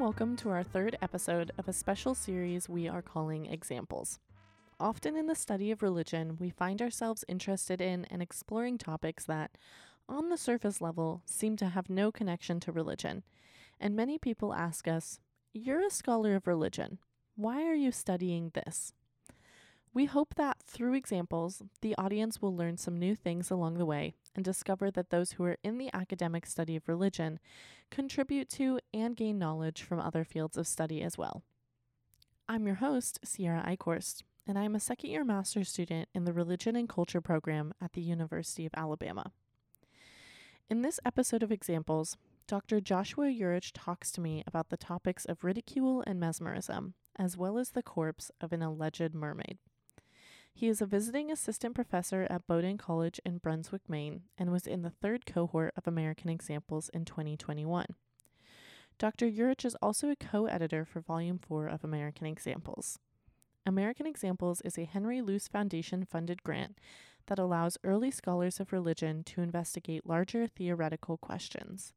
welcome to our third episode of a special series we are calling Examples. Often in the study of religion, we find ourselves interested in and exploring topics that, on the surface level, seem to have no connection to religion. And many people ask us, You're a scholar of religion. Why are you studying this? We hope that through examples, the audience will learn some new things along the way and discover that those who are in the academic study of religion contribute to and gain knowledge from other fields of study as well. I'm your host, Ciara Eichhorst, and I'm a second year master's student in the Religion and Culture program at the University of Alabama. In this episode of Examples, Dr. Joshua Urich talks to me about the topics of ridicule and mesmerism, as well as the corpse of an alleged mermaid. He is a visiting assistant professor at Bowdoin College in Brunswick, Maine, and was in the third cohort of American Examples in 2021. Dr. Urich is also a co editor for Volume 4 of American Examples. American Examples is a Henry Luce Foundation funded grant that allows early scholars of religion to investigate larger theoretical questions.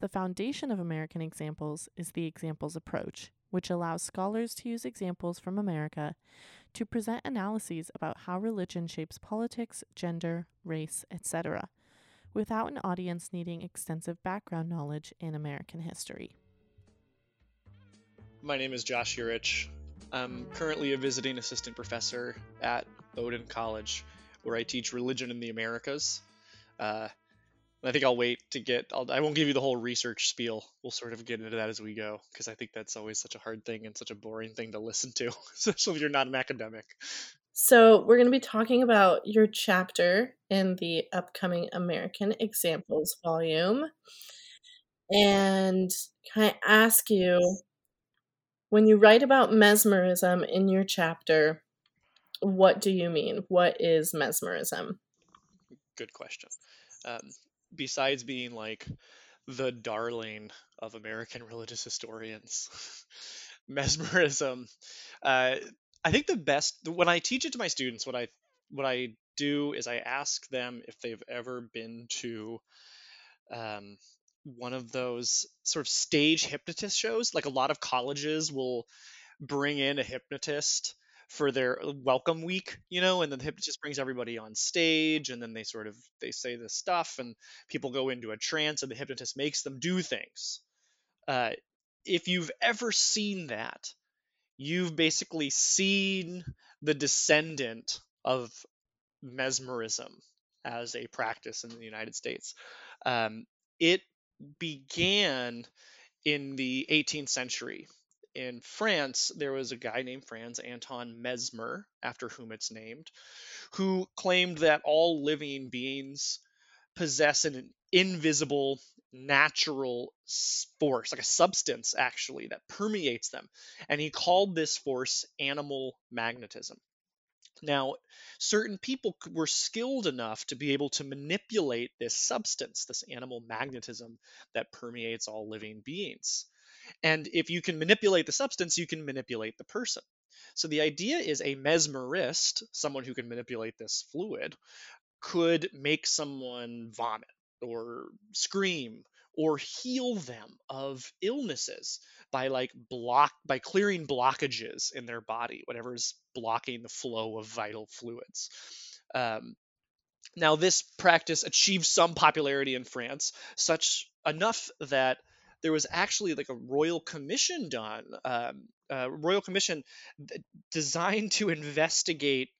The foundation of American Examples is the Examples approach, which allows scholars to use examples from America to present analyses about how religion shapes politics, gender, race, etc., without an audience needing extensive background knowledge in American history. My name is Josh Urich. I'm currently a visiting assistant professor at Bowdoin College, where I teach religion in the Americas. Uh, I think I'll wait to get. I'll, I will not give you the whole research spiel. We'll sort of get into that as we go because I think that's always such a hard thing and such a boring thing to listen to, especially if you're not an academic. So we're going to be talking about your chapter in the upcoming American Examples volume, and can I ask you, when you write about mesmerism in your chapter, what do you mean? What is mesmerism? Good question. Um, besides being like the darling of American religious historians, mesmerism. Uh, I think the best when I teach it to my students, what I what I do is I ask them if they've ever been to um, one of those sort of stage hypnotist shows. Like a lot of colleges will bring in a hypnotist for their uh, welcome week, you know, and then the hypnotist brings everybody on stage and then they sort of they say this stuff and people go into a trance and the hypnotist makes them do things. Uh, if you've ever seen that, you've basically seen the descendant of mesmerism as a practice in the United States. Um, it began in the 18th century in France, there was a guy named Franz Anton Mesmer, after whom it's named, who claimed that all living beings possess an invisible natural force, like a substance actually, that permeates them. And he called this force animal magnetism. Now, certain people were skilled enough to be able to manipulate this substance, this animal magnetism that permeates all living beings. And if you can manipulate the substance, you can manipulate the person. So the idea is a mesmerist, someone who can manipulate this fluid, could make someone vomit or scream or heal them of illnesses by like block by clearing blockages in their body whatever is blocking the flow of vital fluids um, now this practice achieved some popularity in france such enough that there was actually like a royal commission done, um, a royal commission designed to investigate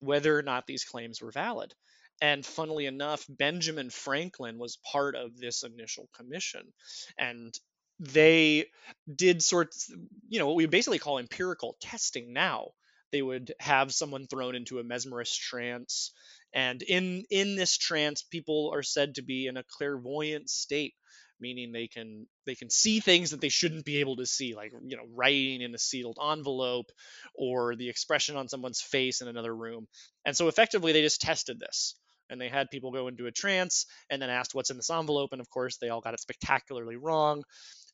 whether or not these claims were valid. And funnily enough, Benjamin Franklin was part of this initial commission. And they did sorts, you know, what we basically call empirical testing now. They would have someone thrown into a mesmerist trance. And in, in this trance, people are said to be in a clairvoyant state meaning they can they can see things that they shouldn't be able to see like you know writing in a sealed envelope or the expression on someone's face in another room. And so effectively they just tested this and they had people go into a trance and then asked what's in this envelope and of course they all got it spectacularly wrong.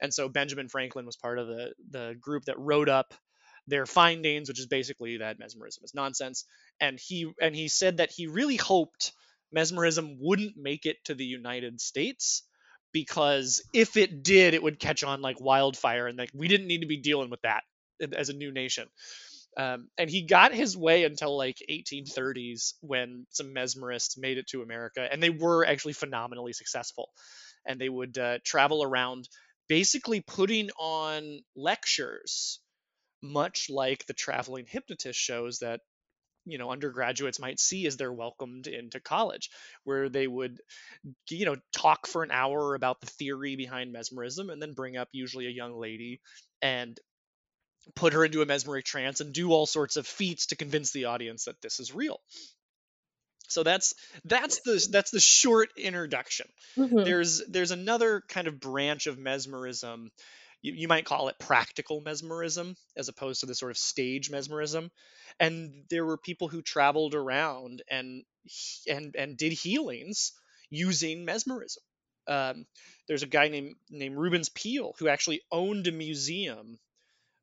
And so benjamin franklin was part of the the group that wrote up their findings which is basically that mesmerism is nonsense. And he and he said that he really hoped mesmerism wouldn't make it to the united states because if it did, it would catch on like wildfire, and like we didn't need to be dealing with that as a new nation. Um, and he got his way until like 1830s when some mesmerists made it to America, and they were actually phenomenally successful. And they would uh, travel around, basically putting on lectures, much like the traveling hypnotist shows that you know undergraduates might see as they're welcomed into college where they would you know talk for an hour about the theory behind mesmerism and then bring up usually a young lady and put her into a mesmeric trance and do all sorts of feats to convince the audience that this is real so that's that's the that's the short introduction Mhm. there's there's another kind of branch of mesmerism you, you might call it practical mesmerism as opposed to the sort of stage mesmerism and there were people who traveled around and and and did healings using mesmerism um, there's a guy named named Rubens Peale who actually owned a museum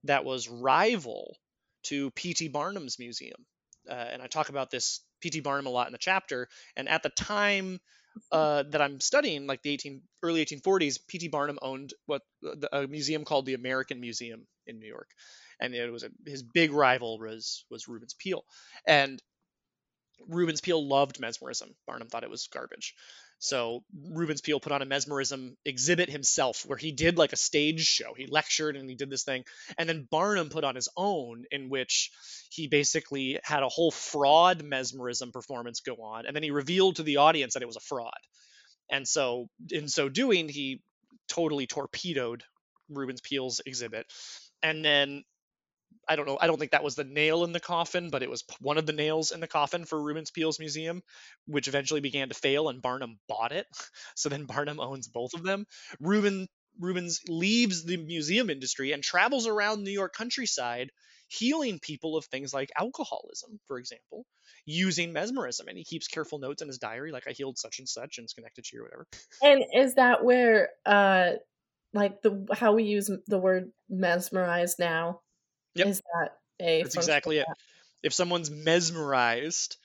that was rival to P.T. Barnum's museum. Uh, and I talk about this P.T. Barnum a lot in the chapter. And at the time uh, that I'm studying, like the 18 early 1840s, P.T. Barnum owned what a museum called the American Museum in New York, and it was a, his big rival was was Rubens Peale, and Rubens Peale loved mesmerism. Barnum thought it was garbage. So Rubens Peale put on a mesmerism exhibit himself where he did like a stage show. He lectured and he did this thing. And then Barnum put on his own in which he basically had a whole fraud mesmerism performance go on. And then he revealed to the audience that it was a fraud. And so in so doing, he totally torpedoed Rubens Peale's exhibit. And then I don't know. I don't think that was the nail in the coffin, but it was one of the nails in the coffin for Rubens Peale's museum, which eventually began to fail, and Barnum bought it. So then Barnum owns both of them. Reuben Rubens leaves the museum industry and travels around New York countryside, healing people of things like alcoholism, for example, using mesmerism. And he keeps careful notes in his diary, like I healed such and such, and it's connected to you or whatever. And is that where, uh, like the how we use the word mesmerized now? Yep. Is that a That's exactly it. If someone's mesmerized,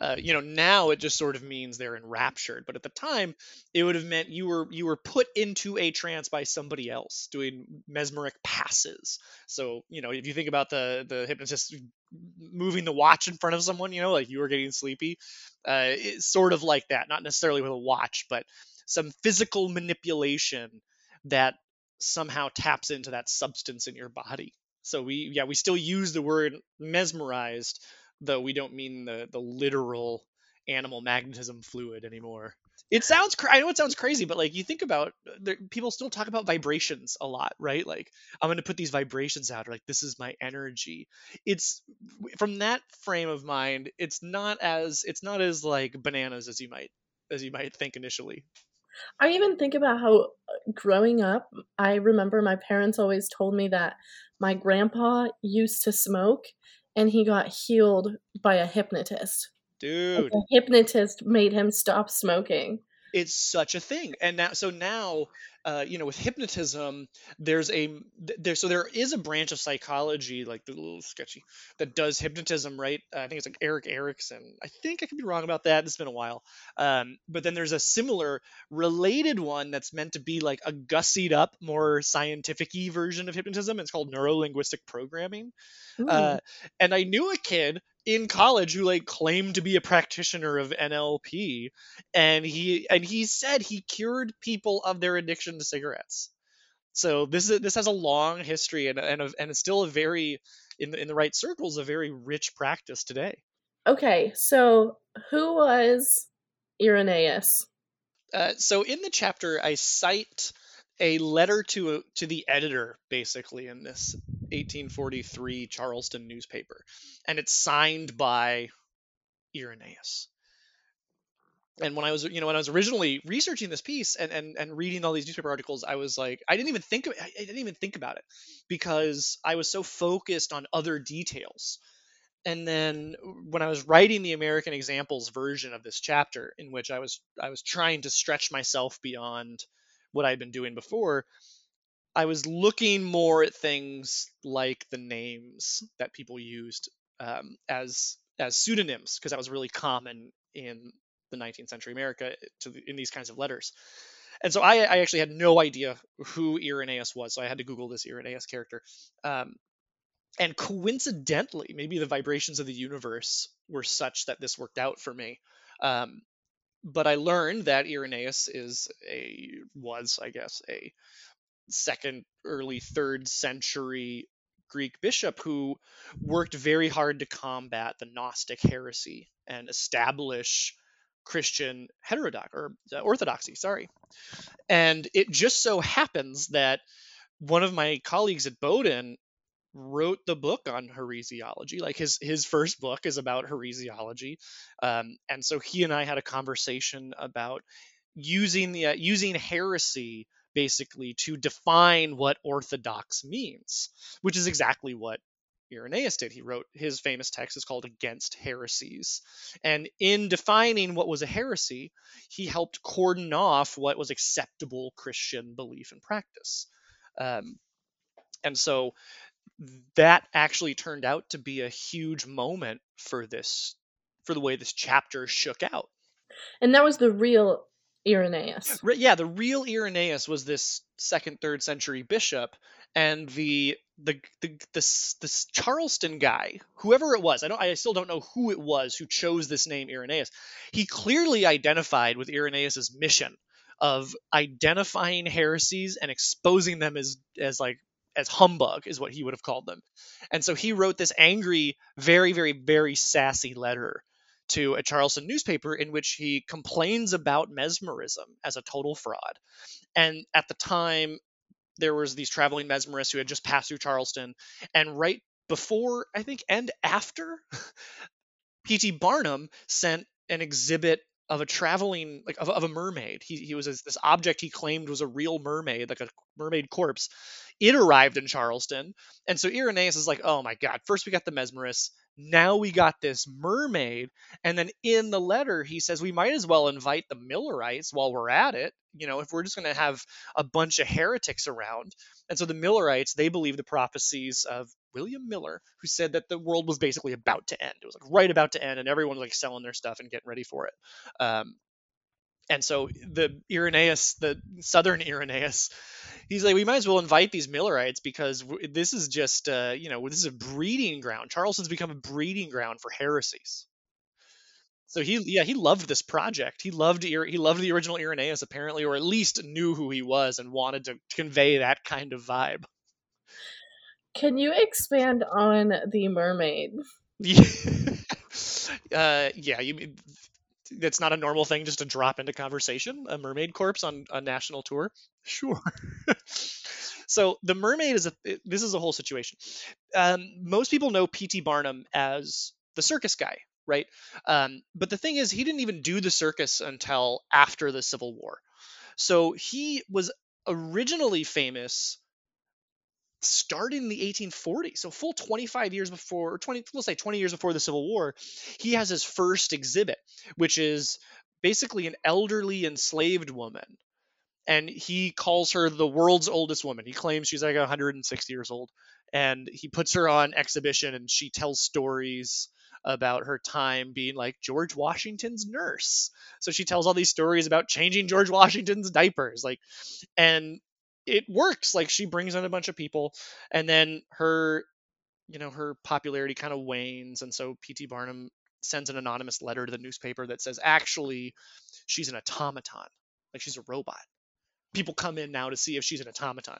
uh, you know, now it just sort of means they're enraptured. But at the time, it would have meant you were you were put into a trance by somebody else doing mesmeric passes. So you know, if you think about the the hypnotist moving the watch in front of someone, you know, like you were getting sleepy, uh, it's sort of like that. Not necessarily with a watch, but some physical manipulation that somehow taps into that substance in your body. So we yeah we still use the word mesmerized, though we don't mean the the literal animal magnetism fluid anymore. It sounds cra- I know it sounds crazy, but like you think about there, people still talk about vibrations a lot, right? Like I'm going to put these vibrations out, or like this is my energy. It's from that frame of mind. It's not as it's not as like bananas as you might as you might think initially. I even think about how uh, growing up, I remember my parents always told me that my grandpa used to smoke and he got healed by a hypnotist. Like, Dude, a hypnotist made him stop smoking. It's such a thing. And now so now uh, you know with hypnotism there's a th- there so there is a branch of psychology like the little sketchy that does hypnotism right? Uh, i think it's like eric erickson. I think i could be wrong about that. It's been a while. Um, but then there's a similar related one that's meant to be like a gussied up more scientific version of hypnotism. It's called neurolinguistic programming. Ooh. uh, and I knew a kid in college who like claimed to be a practitioner of NLP, and he and he said he cured people of their addiction to cigarettes. So this is this has a long history and and, a, and it's still a very in the, in the right circles a very rich practice today. okay, so who was Irenaeus? Uh, so in the chapter, I cite a letter to to the editor, basically in this 1843 Charleston newspaper, and it's signed by Irenaeus. And when I was, you know, when I was originally researching this piece and, and, and reading all these newspaper articles, I was like, I didn't even think of, I didn't even think about it because I was so focused on other details. And then when I was writing the American examples version of this chapter, in which I was I was trying to stretch myself beyond what I'd been doing before, I was looking more at things like the names that people used um, as as pseudonyms because that was really common in the 19th century America to the, in these kinds of letters. and so I, I actually had no idea who Irenaeus was, so I had to Google this Irenaeus character. Um, and coincidentally, maybe the vibrations of the universe were such that this worked out for me. Um, but I learned that Irenaeus is a was, I guess, a second, early third century Greek bishop who worked very hard to combat the Gnostic heresy and establish Christian heterodox or uh, orthodoxy. Sorry, and it just so happens that one of my colleagues at Bowdoin wrote the book on heresiology. Like his his first book is about heresiology, um, and so he and I had a conversation about using the uh, using heresy basically to define what orthodox means, which is exactly what Irenaeus did. He wrote his famous text is called Against Heresies. And in defining what was a heresy, he helped cordon off what was acceptable Christian belief and practice. Um, and so that actually turned out to be a huge moment for this for the way this chapter shook out. And that was the real Irenaeus. Yeah, the real Irenaeus was this second, third century bishop, and the the the this this Charleston guy, whoever it was, I don't I still don't know who it was who chose this name Irenaeus. He clearly identified with Irenaeus's mission of identifying heresies and exposing them as as like as humbug is what he would have called them. And so he wrote this angry, very, very, very sassy letter to a Charleston newspaper in which he complains about mesmerism as a total fraud. And at the time, there was these traveling mesmerists who had just passed through Charleston, and right before, I think, and after, P.T. Barnum sent an exhibit of a traveling like of, of a mermaid. He, he was this object he claimed was a real mermaid, like a mermaid corpse. It arrived in Charleston, and so Irenaeus is like, "Oh my God! First we got the mesmerists, now we got this mermaid. And then in the letter he says we might as well invite the millerites while we're at it you know if we're just going to have a bunch of heretics around. And so the millerites they believe the prophecies of william miller who said that the world was basically about to end. It was like right about to end and everyone was like selling their stuff and getting ready for it. Um, and so the Irenaeus, the southern Irenaeus, he's like, we might as well invite these Millerites because this is just, uh, you know, this is a breeding ground. Charleston's become a breeding ground for heresies. So he, yeah, he loved this project. He loved he loved the original Irenaeus apparently, or at least knew who he was and wanted to convey that kind of vibe. Can you expand on the mermaid? Yeah. uh, yeah, you it's not a normal thing just to drop into conversation a mermaid corpse on a national tour. Sure. So the mermaid is a this is a whole situation. Um, most people know pt barnum as the circus guy right? Um, but the thing is he didn't even do the circus until after the civil war. So he was originally famous started in the 1840s so full 25 years before 20 let's say 20 years before the civil war he has his first exhibit which is basically an elderly enslaved woman and he calls her the world's oldest woman he claims she's like 160 years old and he puts her on exhibition and she tells stories about her time being like George Washington's nurse. So she tells all these stories about changing George Washington's diapers like and it works. Like she brings in a bunch of people, and then her, you know, her popularity kind of wanes, and so P.T. Barnum sends an anonymous letter to the newspaper that says actually she's an automaton, like she's a robot. People come in now to see if she's an automaton.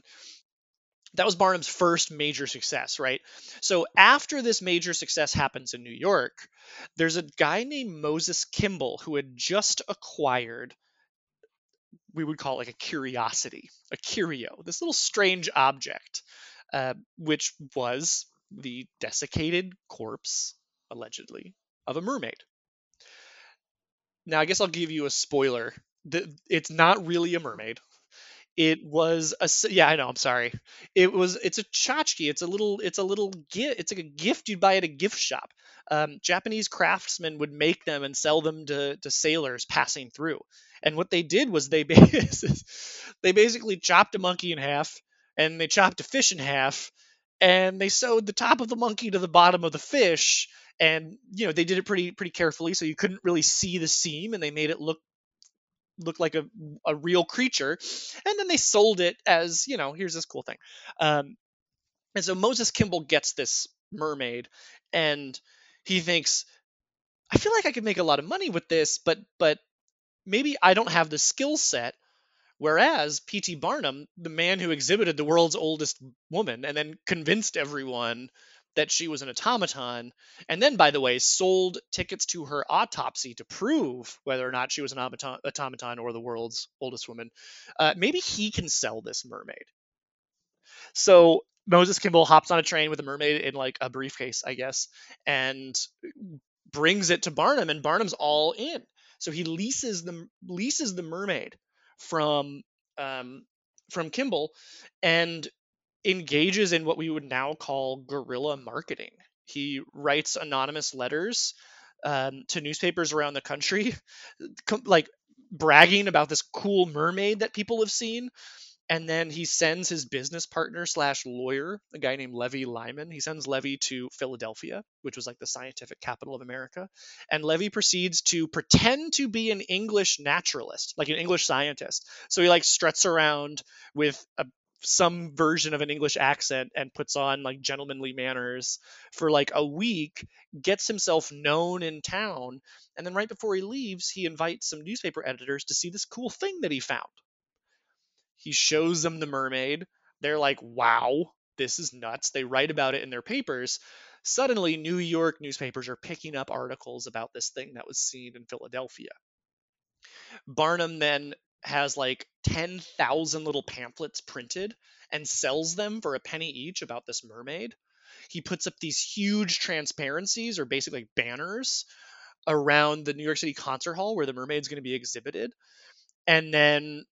That was Barnum's first major success, right? So after this major success happens in New York, there's a guy named Moses Kimball who had just acquired we would call like a curiosity, a curio, this little strange object, uh, which was the desiccated corpse, allegedly, of a mermaid. Now, I guess I'll give you a spoiler. The, it's not really a mermaid. It was a yeah, I know. I'm sorry. It was it's a tchotchke. It's a little it's a little gift. It's like a gift you'd buy at a gift shop. Um, Japanese craftsmen would make them and sell them to to sailors passing through. And what they did was they they basically chopped a monkey in half and they chopped a fish in half and they sewed the top of the monkey to the bottom of the fish and you know they did it pretty pretty carefully so you couldn't really see the seam and they made it look looked like a, a real creature. And then they sold it as, you know, here's this cool thing. Um, and so Moses Kimball gets this mermaid and he thinks, I feel like I could make a lot of money with this, but but maybe I don't have the skill set. Whereas P.T. Barnum, the man who exhibited the world's oldest woman and then convinced everyone that she was an automaton, and then, by the way, sold tickets to her autopsy to prove whether or not she was an automaton or the world's oldest woman, uh, maybe he can sell this mermaid. So Moses Kimball hops on a train with a mermaid in like a briefcase, I guess, and brings it to Barnum, and Barnum's all in. So he leases the leases the mermaid from um, from Kimball and engages in what we would now call guerrilla marketing. He writes anonymous letters um, to newspapers around the country, like bragging about this cool mermaid that people have seen and then he sends his business partner slash lawyer, a guy named Levi Lyman. He sends Levi to Philadelphia, which was like the scientific capital of America, and Levi proceeds to pretend to be an English naturalist, like an English scientist. So he like struts around with a some version of an English accent and puts on like gentlemanly manners for like a week, gets himself known in town, and then right before he leaves, he invites some newspaper editors to see this cool thing that he found. He shows them the mermaid. They're like, wow, this is nuts. They write about it in their papers. Suddenly, New York newspapers are picking up articles about this thing that was seen in Philadelphia. Barnum then has like 10,000 little pamphlets printed and sells them for a penny each about this mermaid. He puts up these huge transparencies or basically like banners around the New York City concert hall where the mermaid's going to be exhibited. And then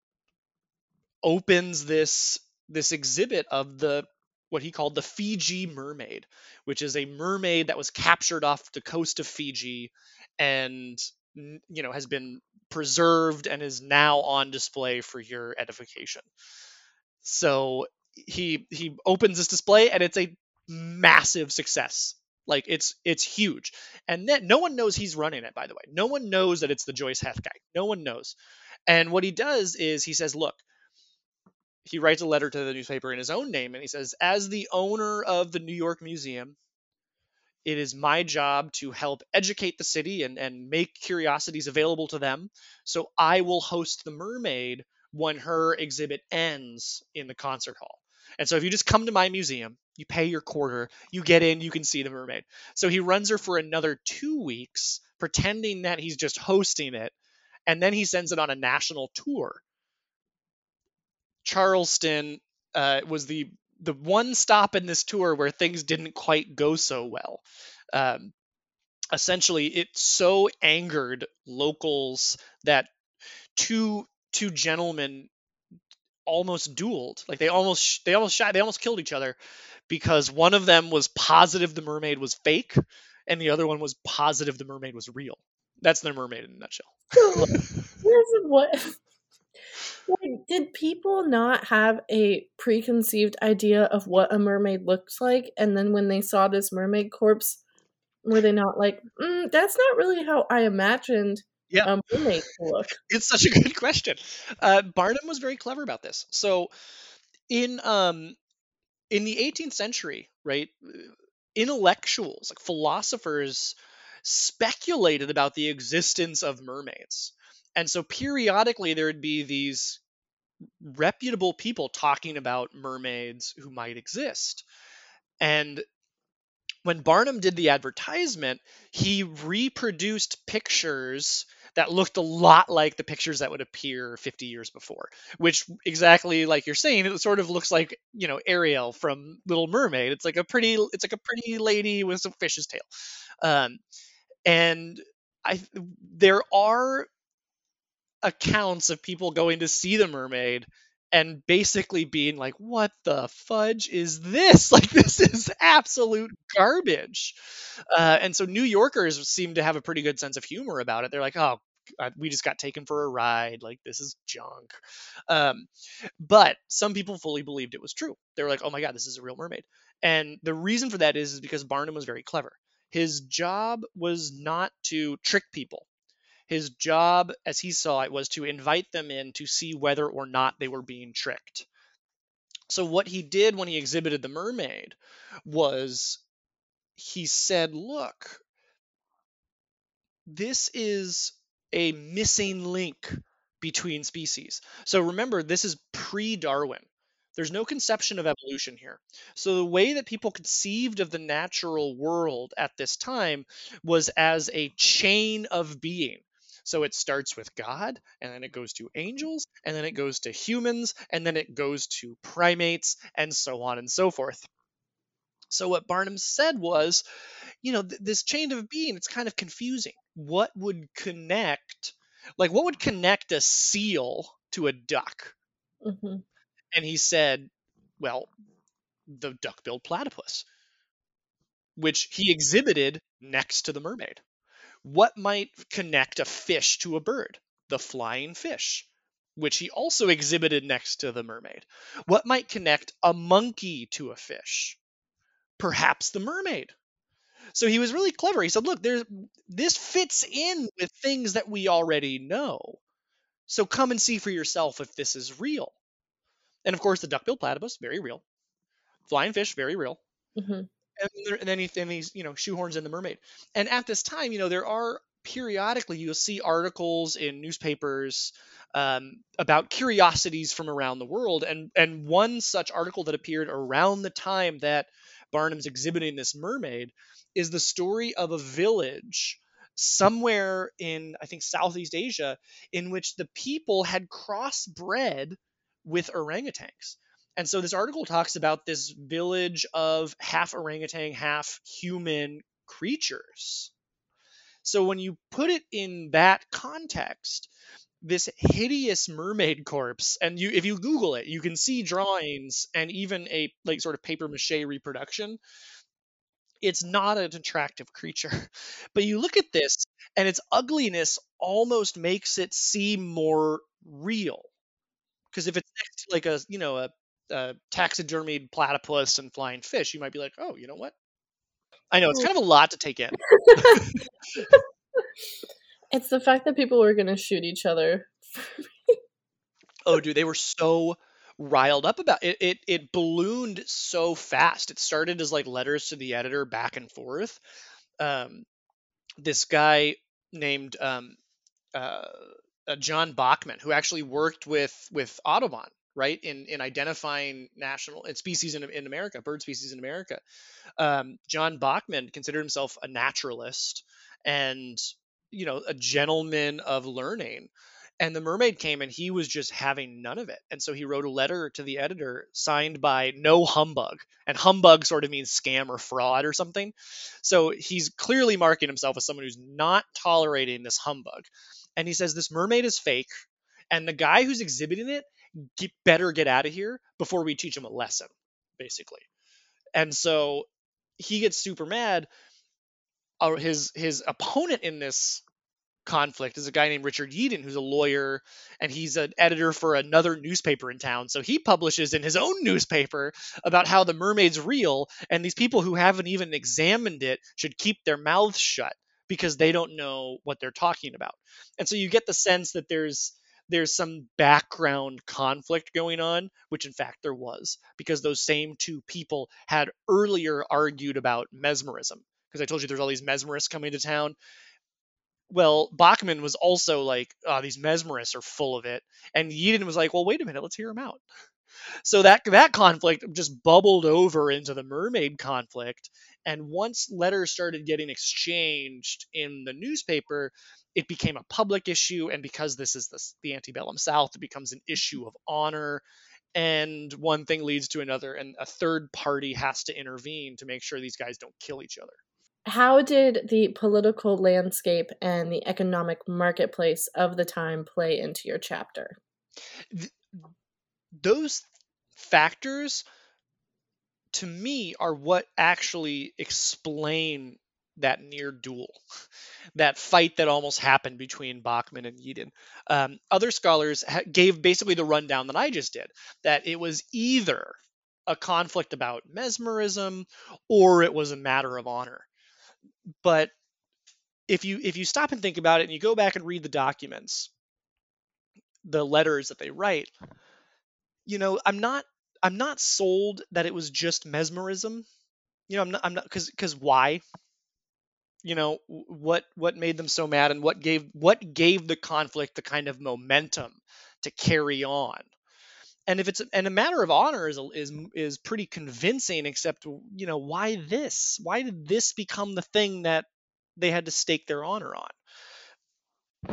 opens this this exhibit of the what he called the Fiji mermaid, which is a mermaid that was captured off the coast of Fiji and you know has been preserved and is now on display for your edification. So he he opens this display and it's a massive success. Like it's it's huge. And then no one knows he's running it by the way. No one knows that it's the Joyce Heth guy. No one knows. And what he does is he says, "Look, he writes a letter to the newspaper in his own name and he says, As the owner of the New York Museum, it is my job to help educate the city and, and make curiosities available to them. So I will host the mermaid when her exhibit ends in the concert hall. And so if you just come to my museum, you pay your quarter, you get in, you can see the mermaid. So he runs her for another two weeks, pretending that he's just hosting it. And then he sends it on a national tour Charleston uh, was the the one stop in this tour where things didn't quite go so well. Um, essentially, it so angered locals that two two gentlemen almost dueled. Like they almost they almost shot they almost killed each other because one of them was positive the mermaid was fake and the other one was positive the mermaid was real. That's the mermaid in a nutshell. What like, did people not have a preconceived idea of what a mermaid looks like? And then when they saw this mermaid corpse, were they not like, mm, that's not really how I imagined yeah. a mermaid to look? It's such a good question. Uh, Barnum was very clever about this. So in um in the 18th century, right, intellectuals, like philosophers, speculated about the existence of mermaids. And so periodically there would be these reputable people talking about mermaids who might exist. And when Barnum did the advertisement, he reproduced pictures that looked a lot like the pictures that would appear 50 years before, which exactly like you're saying, it sort of looks like, you know, Ariel from Little Mermaid. It's like a pretty, it's like a pretty lady with a fish's tail. Um, and I, there are accounts of people going to see the mermaid and basically being like, what the fudge is this? Like, this is absolute garbage. Uh, and so New Yorkers seem to have a pretty good sense of humor about it. They're like, oh, we just got taken for a ride. Like, this is junk. Um, but some people fully believed it was true. They were like, oh my God, this is a real mermaid. And the reason for that is, is because Barnum was very clever. His job was not to trick people His job, as he saw it, was to invite them in to see whether or not they were being tricked. So, what he did when he exhibited the mermaid was he said, Look, this is a missing link between species. So, remember, this is pre Darwin. There's no conception of evolution here. So the way that people conceived of the natural world at this time was as a chain of being. So it starts with God, and then it goes to angels, and then it goes to humans, and then it goes to primates, and so on and so forth. So what Barnum said was, you know, th- this chain of being, it's kind of confusing. What would connect, like, what would connect a seal to a duck? Mm-hmm. And he said, well, the duck-billed platypus, which he exhibited next to the mermaid. What might connect a fish to a bird? The flying fish, which he also exhibited next to the mermaid. What might connect a monkey to a fish? Perhaps the mermaid. So he was really clever. He said, "Look, there's this fits in with things that we already know. So come and see for yourself if this is real." And of course, the duck-billed platypus, very real. Flying fish, very real. Mm-hmm. And, and then he and he's you know shoehorns in the mermaid. And at this time, you know, there are periodically you'll see articles in newspapers um, about curiosities from around the world. And and one such article that appeared around the time that Barnum's exhibiting this mermaid is the story of a village somewhere in I think Southeast Asia in which the people had crossbred with orangutans. And so this article talks about this village of half orangutan, half human creatures. So when you put it in that context, this hideous mermaid corpse, and you if you Google it, you can see drawings and even a like sort of paper mache reproduction. It's not an attractive creature. But you look at this and its ugliness almost makes it seem more real because if it's next to like a you know a, a taxidermied platypus and flying fish, you might be like, oh, you know what? I know it's kind of a lot to take in. it's the fact that people were going to shoot each other. oh, dude, they were so riled up about it. It it ballooned so fast. It started as like letters to the editor back and forth. Um, this guy named um, uh, uh, John Bachman, who actually worked with with Audubon, right, in in identifying national and species in in America, bird species in America. Um, John Bachman considered himself a naturalist and you know a gentleman of learning. And the mermaid came and he was just having none of it. And so he wrote a letter to the editor signed by no humbug. And humbug sort of means scam or fraud or something. So he's clearly marking himself as someone who's not tolerating this humbug and he says this mermaid is fake and the guy who's exhibiting it get, better get out of here before we teach him a lesson basically and so he gets super mad uh, his his opponent in this conflict is a guy named Richard Yeadon, who's a lawyer and he's an editor for another newspaper in town. So he publishes in his own newspaper about how the mermaid's real, and these people who haven't even examined it should keep their mouths shut because they don't know what they're talking about. And so you get the sense that there's there's some background conflict going on, which in fact there was, because those same two people had earlier argued about mesmerism. Because I told you there's all these mesmerists coming to town. Well, Bachman was also like, oh, these mesmerists are full of it. And Yeadon was like, well, wait a minute, let's hear him out so that that conflict just bubbled over into the mermaid conflict and once letters started getting exchanged in the newspaper it became a public issue and because this is the, the antebellum south it becomes an issue of honor. And one thing leads to another and a third party has to intervene to make sure these guys don't kill each other. How did the political landscape and the economic marketplace of the time play into your chapter? Those factors to me are what actually explain that near duel, that fight that almost happened between Bachman and Yeadon. Um, other scholars ha- gave basically the rundown that I just did, that it was either a conflict about mesmerism or it was a matter of honor. But if you if you stop and think about it and you go back and read the documents, the letters that they write, you know, I'm not I'm not sold that it was just mesmerism. You know, I'm not I'm not because because why? You know, what what made them so mad and what gave what gave the conflict the kind of momentum to carry on. And if it's and a matter of honor is is is pretty convincing except you know why this? Why did this become the thing that they had to stake their honor on?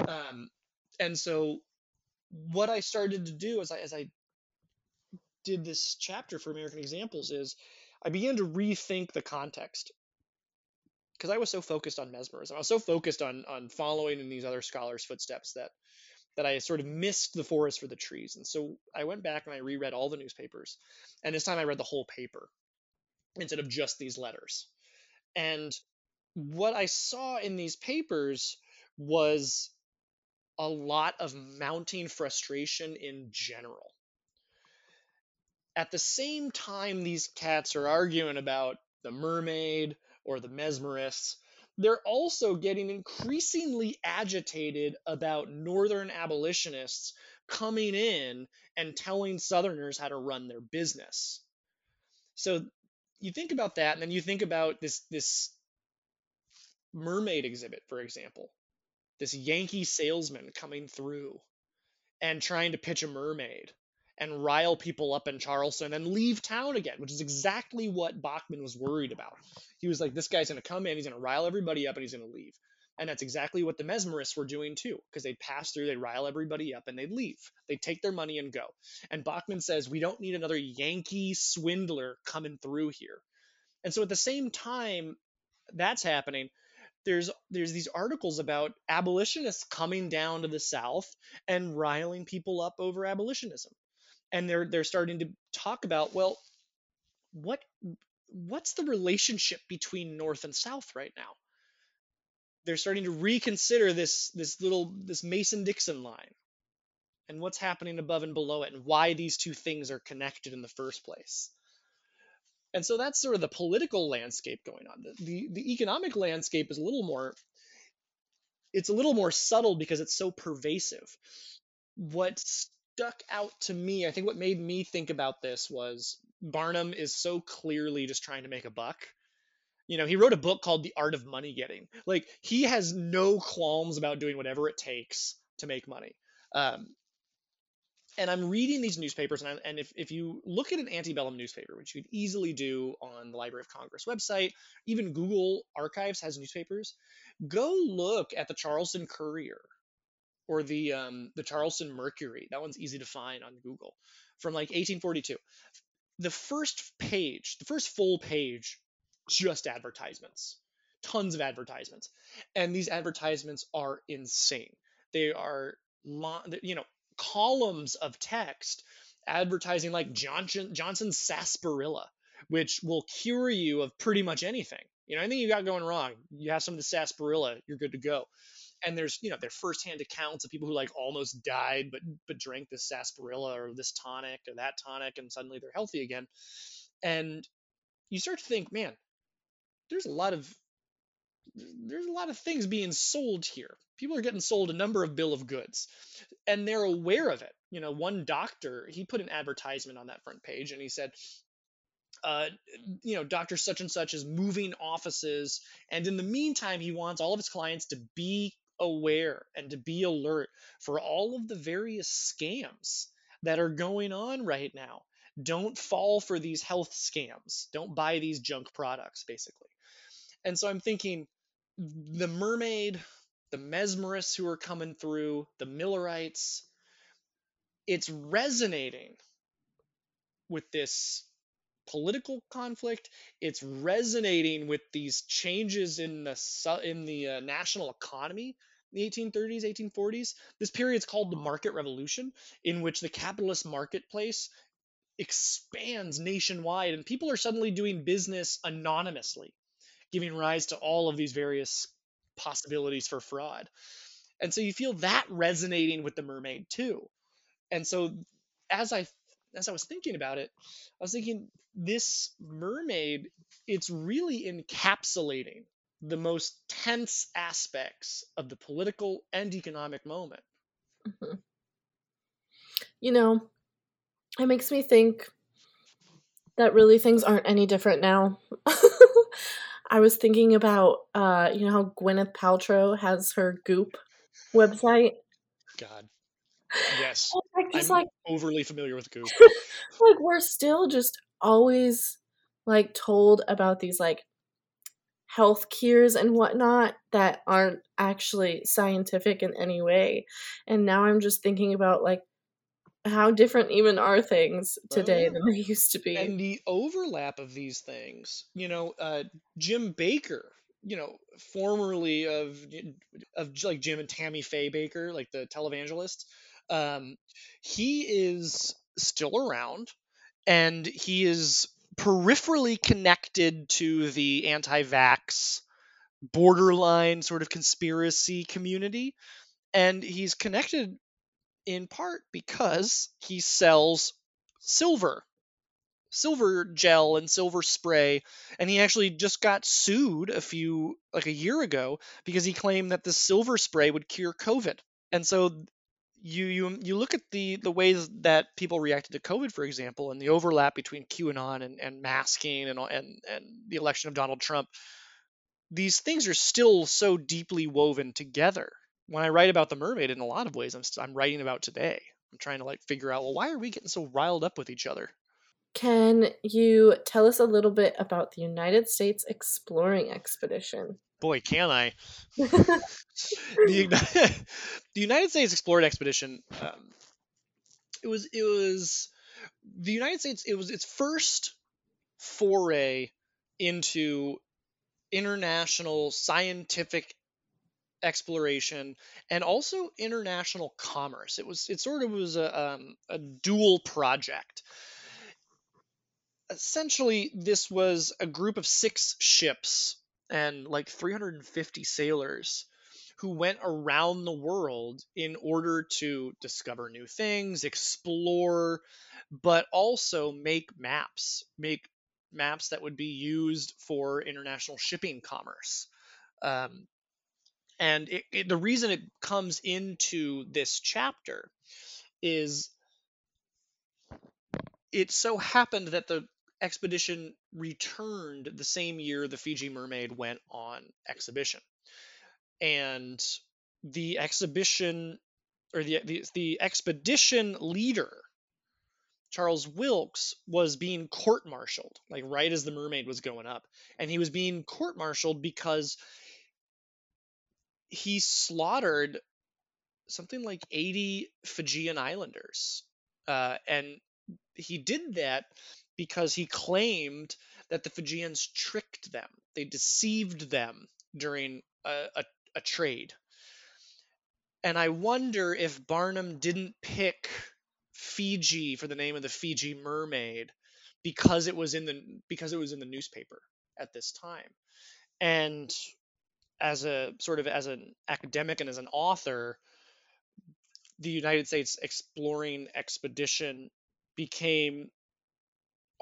Um, and so what i started to do as i as i did this chapter for american examples is i began to rethink the context because i was so focused on mesmerism i was so focused on on following in these other scholars footsteps that that I sort of missed the forest for the trees. And so I went back and I reread all the newspapers. And this time I read the whole paper instead of just these letters. And what I saw in these papers was a lot of mounting frustration in general. At the same time, these cats are arguing about the mermaid or the mesmerists, they're also getting increasingly agitated about Northern abolitionists coming in and telling Southerners how to run their business. So you think about that, and then you think about this this mermaid exhibit, for example, this Yankee salesman coming through and trying to pitch a mermaid and rile people up in Charleston and leave town again, which is exactly what Bachman was worried about. He was like, this guy's going to come in, he's going to rile everybody up, and he's going to leave. And that's exactly what the mesmerists were doing too, because they'd pass through, they'd rile everybody up, and they'd leave. They'd take their money and go. And Bachman says, we don't need another Yankee swindler coming through here. And so at the same time that's happening, there's there's these articles about abolitionists coming down to the South and riling people up over abolitionism and they're they're starting to talk about well what what's the relationship between north and south right now? They're starting to reconsider this this little this mason-dixon line and what's happening above and below it and why these two things are connected in the first place. And so that's sort of the political landscape going on. The, the, the economic landscape is a little more it's a little more subtle because it's so pervasive. What's stuck out to me, I think what made me think about this was Barnum is so clearly just trying to make a buck. You know, he wrote a book called The Art of Money Getting. Like, he has no qualms about doing whatever it takes to make money. Um, and I'm reading these newspapers, and, I, and if, if you look at an antebellum newspaper, which you could easily do on the Library of Congress website, even Google Archives has newspapers, go look at the Charleston Courier or the um, the Charleston Mercury. That one's easy to find on Google from like 1842. The first page, the first full page, just advertisements, tons of advertisements, and these advertisements are insane. They are, you know, columns of text advertising like Johnson Johnson's sarsaparilla, which will cure you of pretty much anything. You know, anything you got going wrong, you have some of the sarsaparilla, you're good to go and there's you know their firsthand accounts of people who like almost died but but drank this sarsaparilla or this tonic or that tonic and suddenly they're healthy again and you start to think man there's a lot of there's a lot of things being sold here people are getting sold a number of bill of goods and they're aware of it you know one doctor he put an advertisement on that front page and he said uh, you know, Dr. Such and Such is moving offices. And in the meantime, he wants all of his clients to be aware and to be alert for all of the various scams that are going on right now. Don't fall for these health scams. Don't buy these junk products, basically. And so I'm thinking the mermaid, the mesmerists who are coming through, the Millerites, it's resonating with this political conflict. It's resonating with these changes in the in the uh, national economy the 1830s, 1840s. This period is called the market revolution, in which the capitalist marketplace expands nationwide and people are suddenly doing business anonymously, giving rise to all of these various possibilities for fraud. And so you feel that resonating with the mermaid too. And so as I as I was thinking about it, I was thinking this mermaid, it's really encapsulating the most tense aspects of the political and economic moment. Mm-hmm. You know, it makes me think that really things aren't any different now. I was thinking about, uh, you know, how Gwyneth Paltrow has her Goop website. God. Yes. like, just I'm like overly familiar with Goop. like we're still just always like told about these like health cures and whatnot that aren't actually scientific in any way. And now I'm just thinking about like how different even are things today than they used to be. And the overlap of these things, you know, uh, Jim Bakker, you know, formerly of of like Jim and Tammy Faye Bakker, like the televangelist, um, he is still around, and he is peripherally connected to the anti-vax borderline sort of conspiracy community and he's connected in part because he sells silver silver gel and silver spray and he actually just got sued a few like a year ago because he claimed that the silver spray would cure covid. And so you you you look at the the ways that people reacted to covid for example and the overlap between qanon and, and masking and, and and the election of donald trump these things are still so deeply woven together when I write about the mermaid, in a lot of ways, I'm I'm writing about today. I'm trying to like figure out, well, why are we getting so riled up with each other? Can you tell us a little bit about the United States exploring expedition? Boy, can I! the, United States exploring expedition. Um, it was it was the United States. It was its first foray into international scientific exploration and also international commerce. It was it sort of was a, um, a dual project. Essentially, this was a group of six ships and like 350 sailors who went around the world in order to discover new things, explore, but also make maps, make maps that would be used for international shipping commerce. Um, and it, it, the reason it comes into this chapter is it so happened that the expedition returned the same year the Fiji Mermaid went on exhibition. And the exhibition or the, the, the expedition leader Charles Wilkes was being court-martialed like right as the mermaid was going up and he was being court-martialed because he slaughtered something like 80 Fijian islanders. Uh, and he did that because he claimed that the Fijians tricked them, they deceived them during a, a, a trade. And I wonder if Barnum didn't pick Fiji for the name of the Fiji mermaid because it was in the because it was in the newspaper at this time. And as a sort of as an academic and as an author, the United States exploring expedition became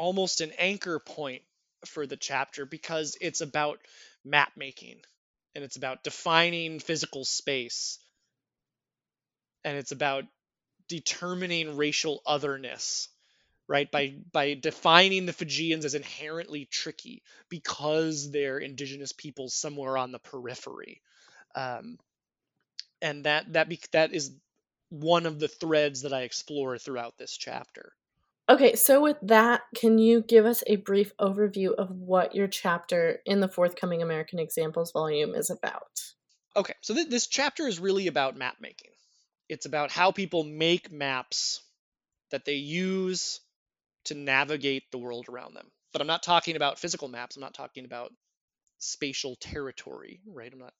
almost an anchor point for the chapter because it's about map making and it's about defining physical space and it's about determining racial otherness right? By by defining the Fijians as inherently tricky because they're indigenous peoples somewhere on the periphery, um, and that that be, that is one of the threads that I explore throughout this chapter. Okay, so with that, can you give us a brief overview of what your chapter in the forthcoming American Examples volume is about? Okay, so th- this chapter is really about map making. It's about how people make maps that they use to navigate the world around them. But I'm not talking about physical maps. I'm not talking about spatial territory, right? I'm not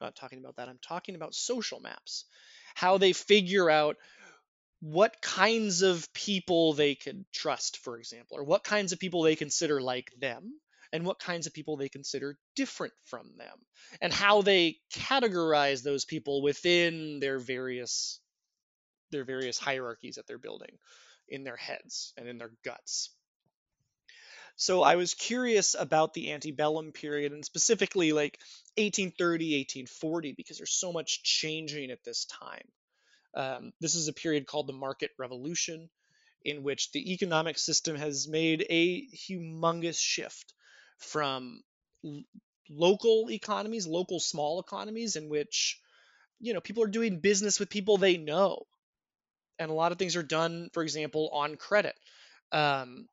I'm not talking about that. I'm talking about social maps. How they figure out what kinds of people they can trust, for example, or what kinds of people they consider like them, and what kinds of people they consider different from them, and how they categorize those people within their various their various hierarchies that they're building in their heads and in their guts. So I was curious about the antebellum period and specifically like 1830, 1840, because there's so much changing at this time. Um, this is a period called the Market Revolution, in which the economic system has made a humongous shift from l- local economies, local small economies, in which you know people are doing business with people they know, and a lot of things are done, for example, on credit. Um,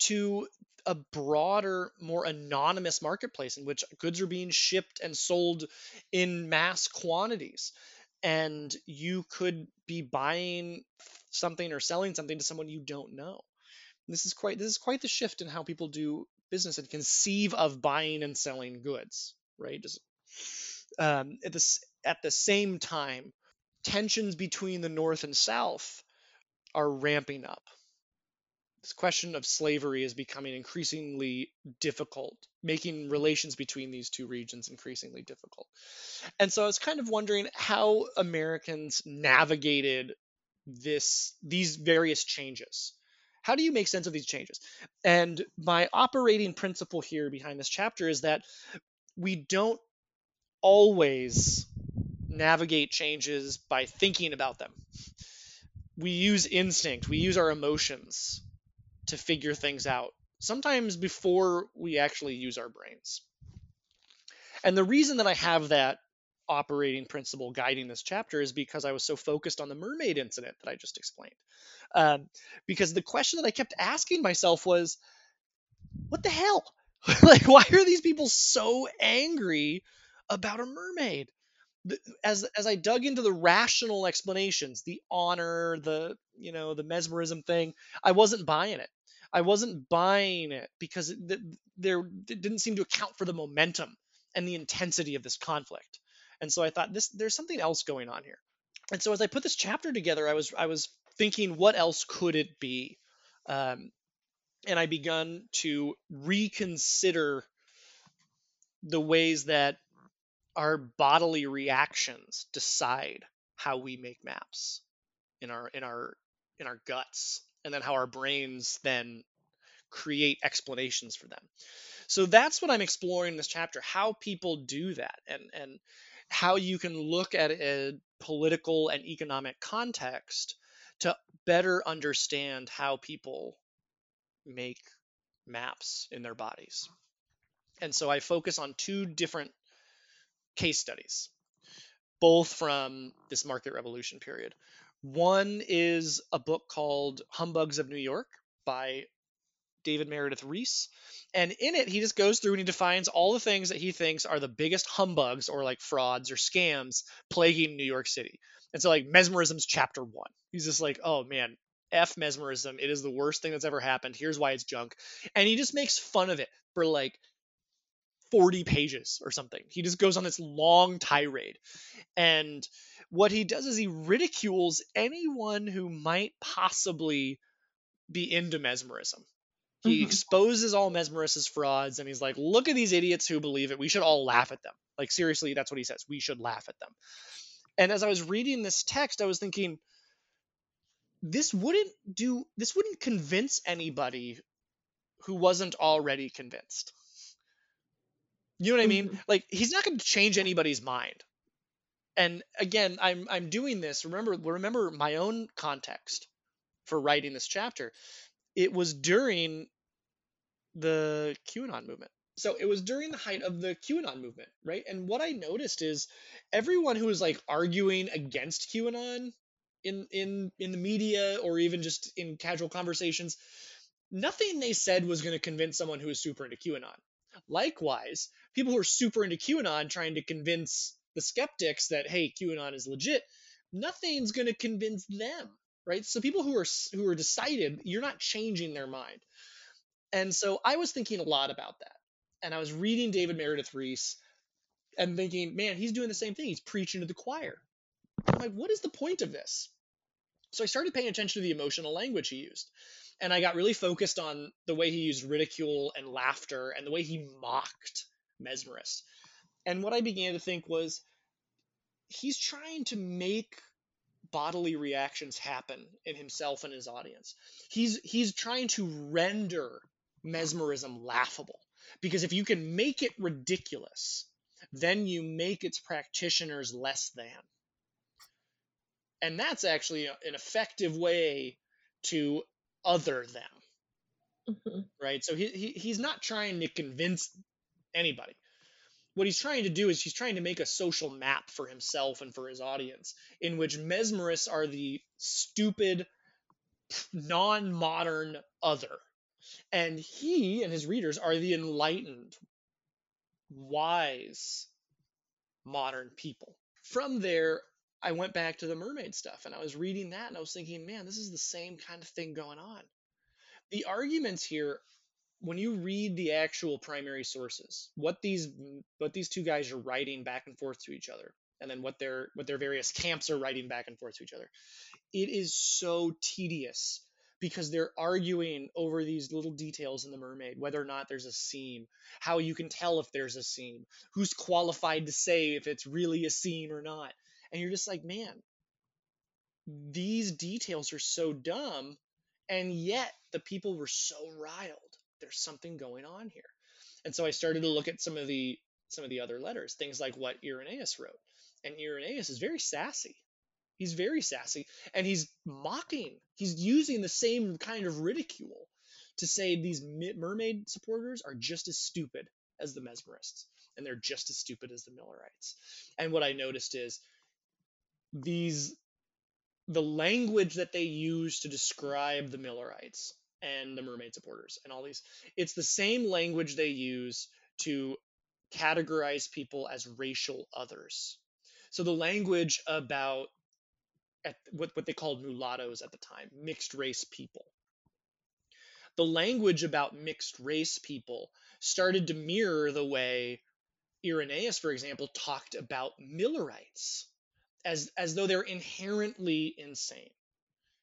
to a broader, more anonymous marketplace in which goods are being shipped and sold in mass quantities. And you could be buying something or selling something to someone you don't know. This is quite this is quite the shift in how people do business and conceive of buying and selling goods, right? Just, um, at this at the same time, tensions between the North and South are ramping up this question of slavery is becoming increasingly difficult, making relations between these two regions increasingly difficult. And so I was kind of wondering how Americans navigated this these various changes. How do you make sense of these changes? And my operating principle here behind this chapter is that we don't always navigate changes by thinking about them. We use instinct, we use our emotions to figure things out, sometimes before we actually use our brains. And the reason that I have that operating principle guiding this chapter is because I was so focused on the mermaid incident that I just explained. Um, because the question that I kept asking myself was, what the hell? like, why are these people so angry about a mermaid? As as I dug into the rational explanations, the honor, the you know the mesmerism thing, I wasn't buying it. I wasn't buying it because it, there it didn't seem to account for the momentum and the intensity of this conflict. And so I thought this there's something else going on here. And so as I put this chapter together, I was I was thinking what else could it be? Um, and I begun to reconsider the ways that our bodily reactions decide how we make maps in our in our in our guts and then how our brains then create explanations for them. So that's what I'm exploring in this chapter, how people do that and and how you can look at a political and economic context to better understand how people make maps in their bodies. And so I focus on two different case studies, both from this market revolution period. One is a book called Humbugs of New York by David Meredith Reese. And in it, he just goes through and he defines all the things that he thinks are the biggest humbugs or like frauds or scams plaguing New York City. And so, like, mesmerism's chapter one. He's just like, oh man, F mesmerism. It is the worst thing that's ever happened. Here's why it's junk. And he just makes fun of it for like 40 pages or something. He just goes on this long tirade. And what he does is he ridicules anyone who might possibly be into mesmerism. He mm-hmm. exposes all mesmerists frauds and he's like, look at these idiots who believe it. We should all laugh at them. Like, seriously, that's what he says. We should laugh at them. And as I was reading this text, I was thinking, this wouldn't do, this wouldn't convince anybody who wasn't already convinced. You know what I mean? Mm-hmm. Like, he's not going to change anybody's mind and again i'm i'm doing this remember remember my own context for writing this chapter. It was during the qanon movement. So it was during the height of the qanon movement right? And what i noticed is everyone who was like arguing against qanon in in in the media or even just in casual conversations nothing they said was going to convince someone who is super into qanon. Likewise people who are super into qanon trying to convince the skeptics that hey qanon is legit nothing's going to convince them right? So people who are who are decided you're not changing their mind. And so i was thinking a lot about that. And i was reading david meredith Reese and thinking man he's doing the same thing. He's preaching to the choir. I'm like what is the point of this? So i started paying attention to the emotional language he used. And i got really focused on the way he used ridicule and laughter and the way he mocked mesmerists and what I began to think was he's trying to make bodily reactions happen in himself and his audience. He's he's trying to render mesmerism laughable because if you can make it ridiculous, then you make its practitioners less than. And that's actually an effective way to other them. Mm-hmm. Right? So he, he he's not trying to convince anybody what he's trying to do is he's trying to make a social map for himself and for his audience in which mesmerists are the stupid non-modern other. And he and his readers are the enlightened wise modern people. From there i went back to the mermaid stuff and i was reading that and i was thinking man this is the same kind of thing going on. The arguments here when you read the actual primary sources, what these what these two guys are writing back and forth to each other, and then what their what their various camps are writing back and forth to each other, it is so tedious because they're arguing over these little details in the mermaid whether or not there's a seam how you can tell if there's a seam who's qualified to say if it's really a seam or not and you're just like man these details are so dumb and yet the people were so riled there's something going on here. And so I started to look at some of the some of the other letters, things like what Irenaeus wrote. And Irenaeus is very sassy. He's very sassy and he's mocking. He's using the same kind of ridicule to say these mermaid supporters are just as stupid as the mesmerists and they're just as stupid as the Millerites. And what I noticed is these the language that they use to describe the Millerites and the mermaid supporters and all these. It's the same language they use to categorize people as racial others. So the language about at what, what they called mulattoes at the time mixed race people. The language about mixed race people started to mirror the way irenaeus for example talked about millerites as as though they're inherently insane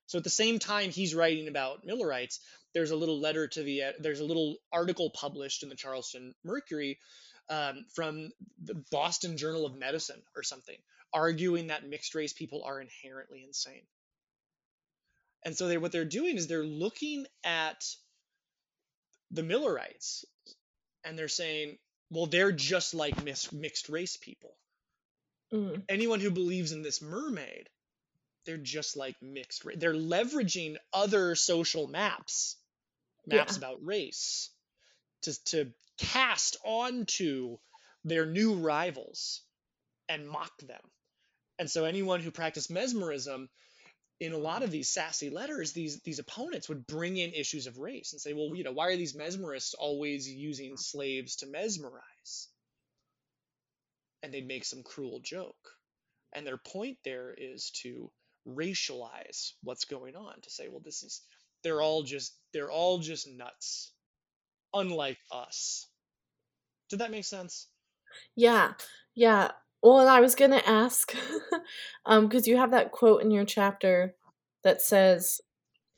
so at the same time he's writing about Millerites, there's a little letter to the there's a little article published in the Charleston Mercury um, from the Boston Journal of Medicine or something, arguing that mixed race people are inherently insane. And so they what they're doing is they're looking at the Millerites and they're saying, well, they're just like mixed race people. Mm. Anyone who believes in this mermaid they're just like mixed race. They're leveraging other social maps, maps yeah. about race, to to cast onto their new rivals and mock them. And so anyone who practiced mesmerism in a lot of these sassy letters, these these opponents would bring in issues of race and say, well, you know, why are these mesmerists always using slaves to mesmerize? And they'd make some cruel joke. And their point there is to racialize what's going on to say well this is they're all just they're all just nuts unlike us. Did that make sense? Yeah yeah. Well i was gonna ask um because you have that quote in your chapter that says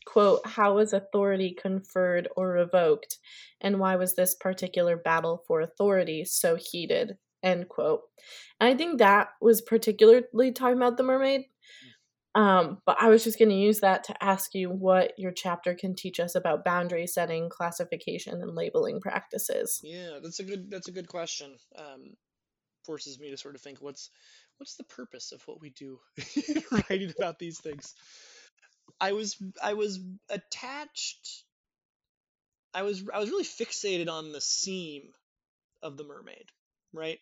quote how was authority conferred or revoked? And why was this particular battle for authority so heated? End quote. And i think that was particularly talking about the mermaid um, but I was just going to use that to ask you what your chapter can teach us about boundary setting, classification, and labeling practices. Yeah, that's a good that's a good question. Um, forces me to sort of think what's what's the purpose of what we do writing about these things. I was I was attached. I was I was really fixated on the seam of the mermaid, right?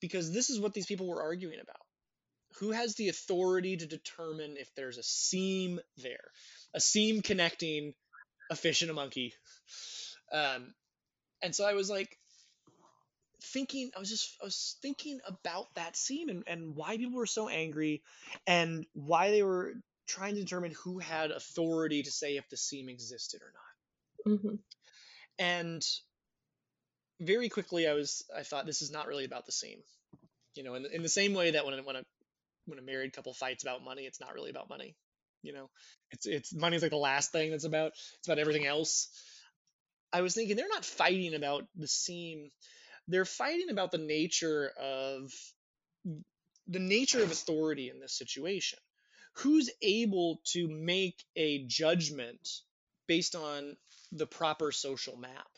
Because this is what these people were arguing about who has the authority to determine if there's a seam there, a seam connecting a fish and a monkey. Um, and so I was like thinking, I was just, I was thinking about that seam and, and why people were so angry and why they were trying to determine who had authority to say if the seam existed or not. Mm-hmm. And very quickly, I was, I thought this is not really about the seam you know, in, in the same way that when, when a when a married couple fights about money, it's not really about money. You know, it's it's money's like the last thing that's about. It's about everything else. I was thinking they're not fighting about the seam. They're fighting about the nature of the nature of authority in this situation. who's able to make a judgment based on the proper social map?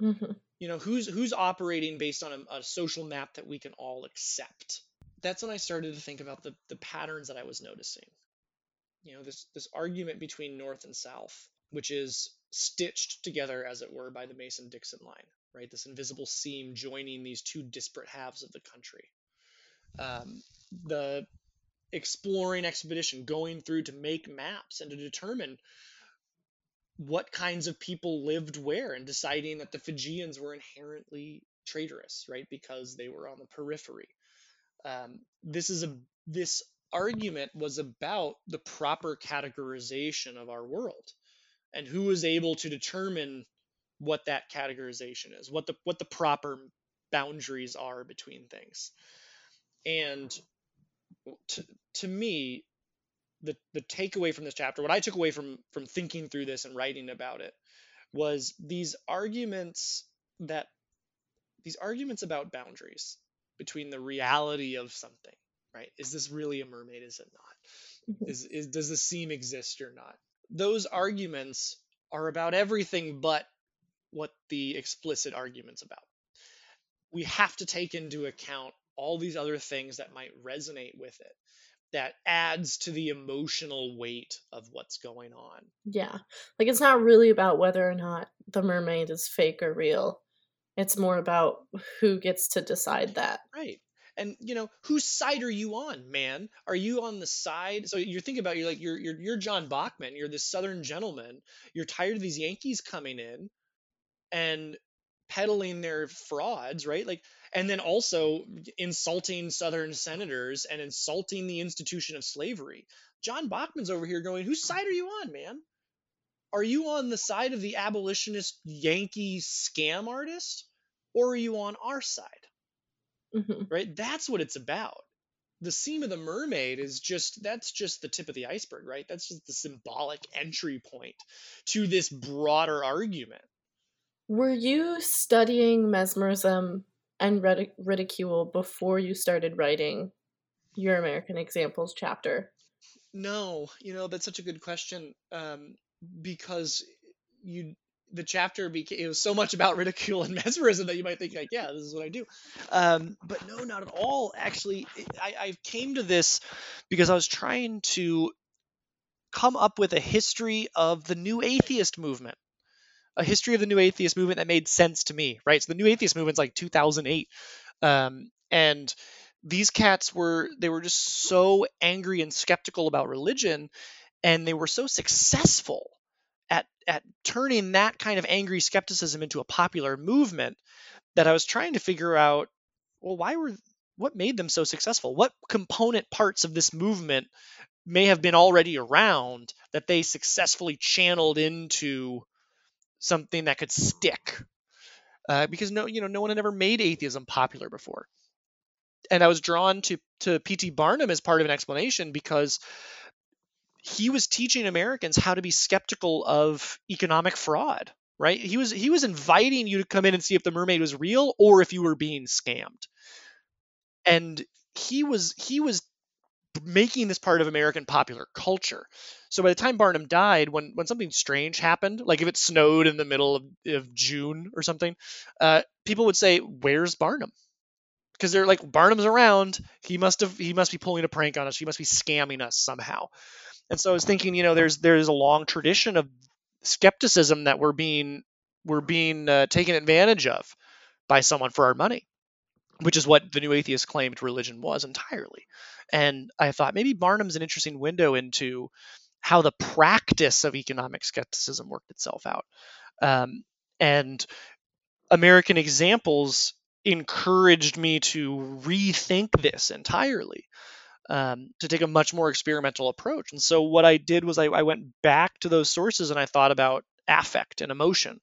Mm-hmm. You know, who's who's operating based on a, a, social map that we can all accept? That's when I started to think about the the patterns that I was noticing. You know, this this argument between North and South, which is stitched together, as it were, by the Mason-Dixon line, right? This invisible seam joining these two disparate halves of the country. Um, the exploring expedition going through to make maps and to determine what kinds of people lived where and deciding that the Fijians were inherently traitorous, right? Because they were on the periphery. Um, this is a this argument was about the proper categorization of our world and who is able to determine what that categorization is, what the what the proper boundaries are between things. And to, to me, the the takeaway from this chapter, what I took away from from thinking through this and writing about it, was these arguments that these arguments about boundaries between the reality of something, right? Is this really a mermaid? Is it not? Mm-hmm. Is, is does the seam exist or not? Those arguments are about everything but what the explicit argument's about. We have to take into account all these other things that might resonate with it that adds to the emotional weight of what's going on. Yeah. Like it's not really about whether or not the mermaid is fake or real. It's more about who gets to decide that. Right. And you know, whose side are you on, man? Are you on the side? So you're thinking about you're like you're you're you're John Bachman, you're this southern gentleman. You're tired of these Yankees coming in and peddling their frauds, right? Like and then also insulting Southern senators and insulting the institution of slavery. John Bachman's over here going, whose side are you on, man? Are you on the side of the abolitionist Yankee scam artist, or are you on our side? Mm-hmm. Right? That's what it's about. The seam of the mermaid is just that's just the tip of the iceberg, right? That's just the symbolic entry point to this broader argument. Were you studying mesmerism and ridicule before you started writing your American Examples chapter? No, you know that's such a good question um, because you the chapter became it was so much about ridicule and mesmerism that you might think like yeah this is what I do, um, but no, not at all. Actually, I, I came to this because I was trying to come up with a history of the new atheist movement a history of the new atheist movement that made sense to me, right? So the new atheist movement's like 2008, um, and these cats were they were just so angry and skeptical about religion, and they were so successful at at turning that kind of angry skepticism into a popular movement that I was trying to figure out, well, why were what made them so successful? What component parts of this movement may have been already around that they successfully channeled into something that could stick uh, because no you know no one had ever made atheism popular before and i was drawn to to pt barnum as part of an explanation because he was teaching americans how to be skeptical of economic fraud right he was he was inviting you to come in and see if the mermaid was real or if you were being scammed and he was he was making this part of American popular culture. So by the time Barnum died, when when something strange happened, like if it snowed in the middle of, of June or something, uh, people would say, "Where's Barnum?" Because they're like, Barnum's around. He must have he must be pulling a prank on us. He must be scamming us somehow. And so I was thinking, you know, there's there's a long tradition of skepticism that we're being we're being uh, taken advantage of by someone for our money which is what the new atheist claimed religion was entirely. And I thought maybe Barnum's an interesting window into how the practice of economic skepticism worked itself out. Um, and American examples encouraged me to rethink this entirely, um, to take a much more experimental approach. And so what I did was I, I went back to those sources and I thought about affect and emotion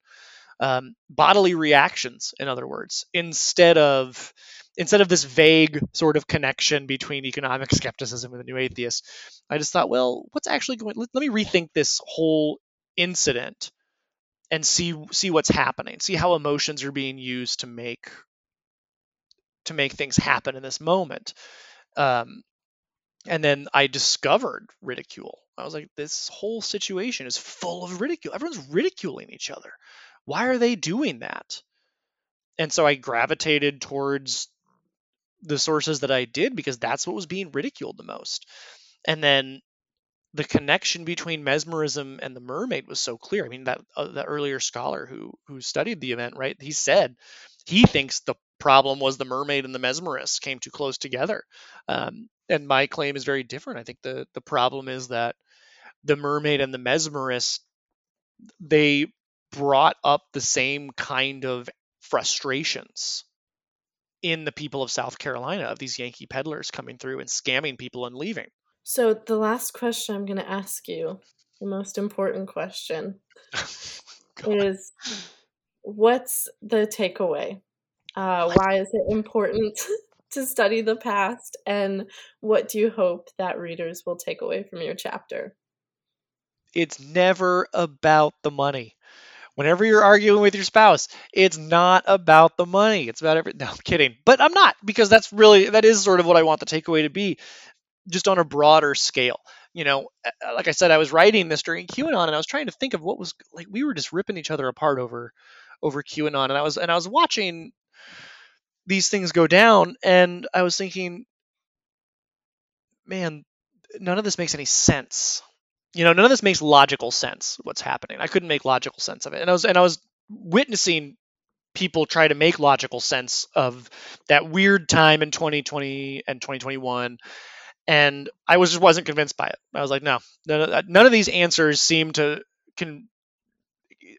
um, bodily reactions, in other words, instead of instead of this vague sort of connection between economic skepticism and the new atheist. I just thought, well, what's actually going? Let, let me rethink this whole incident and see see what's happening. See how emotions are being used to make to make things happen in this moment. Um, And then I discovered ridicule. I was like, this whole situation is full of ridicule. Everyone's ridiculing each other. Why are they doing that? And so I gravitated towards the sources that I did because that's what was being ridiculed the most. And then the connection between mesmerism and the mermaid was so clear. I mean, that uh, the earlier scholar who who studied the event, right? He said he thinks the problem was the mermaid and the mesmerist came too close together. Um, and my claim is very different. I think the the problem is that the mermaid and the mesmerist they brought up the same kind of frustrations in the people of South Carolina of these Yankee peddlers coming through and scamming people and leaving. So the last question I'm going to ask you, the most important question, is what's the takeaway? Uh, why is it important to study the past, and what do you hope that readers will take away from your chapter? It's never about the money. Whenever you're arguing with your spouse, it's not about the money. It's about every. No, I'm kidding, but I'm not because that's really that is sort of what I want the takeaway to be, just on a broader scale. You know, like I said, I was writing this during QAnon, and I was trying to think of what was like. We were just ripping each other apart over over QAnon, and I was and I was watching these things go down, and I was thinking, man, none of this makes any sense. You know none of this makes logical sense what's happening. I couldn't make logical sense of it. And i was and i was witnessing people try to make logical sense of that weird time in 2020 and 2021 and i was just wasn't convinced by it. I was like no none of, these answers seem to can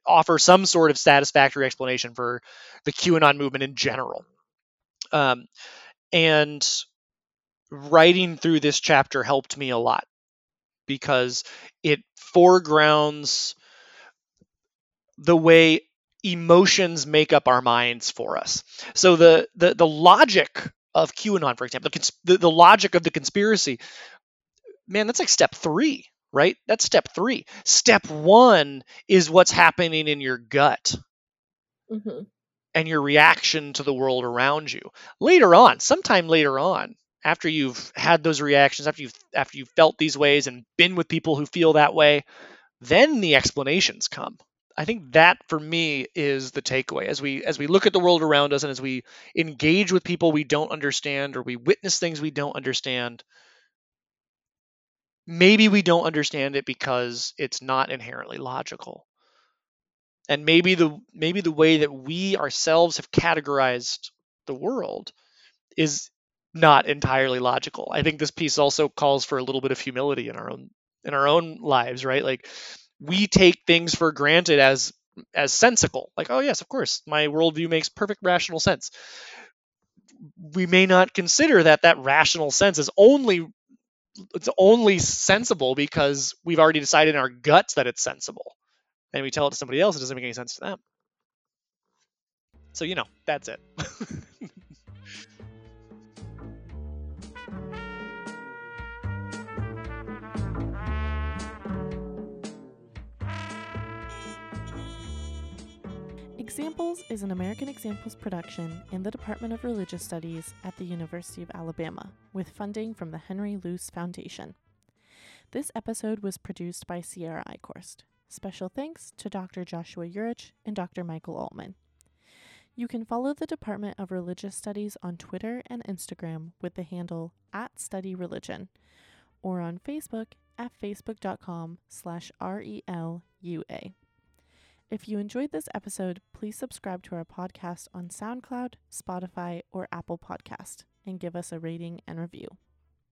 offer some sort of satisfactory explanation for the qanon movement in general um, and writing through this chapter helped me a lot because it foregrounds the way emotions make up our minds for us. So the the, the logic of QAnon, for example, the, the, the logic of the conspiracy, man, that's like step three, right? That's step three. Step one is what's happening in your gut. Mm-hmm. And your reaction to the world around you. Later on, sometime later on, after you've had those reactions, after you've after you've felt these ways and been with people who feel that way, then the explanations come. I think that for me is the takeaway as we as we look at the world around us and as we engage with people we don't understand or we witness things we don't understand. Maybe we don't understand it because it's not inherently logical. And maybe the maybe the way that we ourselves have categorized the world is not entirely logical. I think this piece also calls for a little bit of humility in our own in our own lives, right? Like we take things for granted as as sensical. Like, oh yes, of course, my worldview makes perfect rational sense. We may not consider that that rational sense is only it's only sensible because we've already decided in our guts that it's sensible, and we tell it to somebody else, it doesn't make any sense to them. So you know, that's it. Examples is an American Examples production in the Department of Religious Studies at the University of Alabama, with funding from the Henry Luce Foundation. This episode was produced by Ciara Eichhorst. Special thanks to Dr. Joshua Urich and Dr. Michael Altman. You can follow the Department of Religious Studies on Twitter and Instagram with the handle at Study Religion, or on Facebook at facebook.com slash RELUA. If you enjoyed this episode, please subscribe to our podcast on SoundCloud, Spotify, or Apple Podcast and give us a rating and review.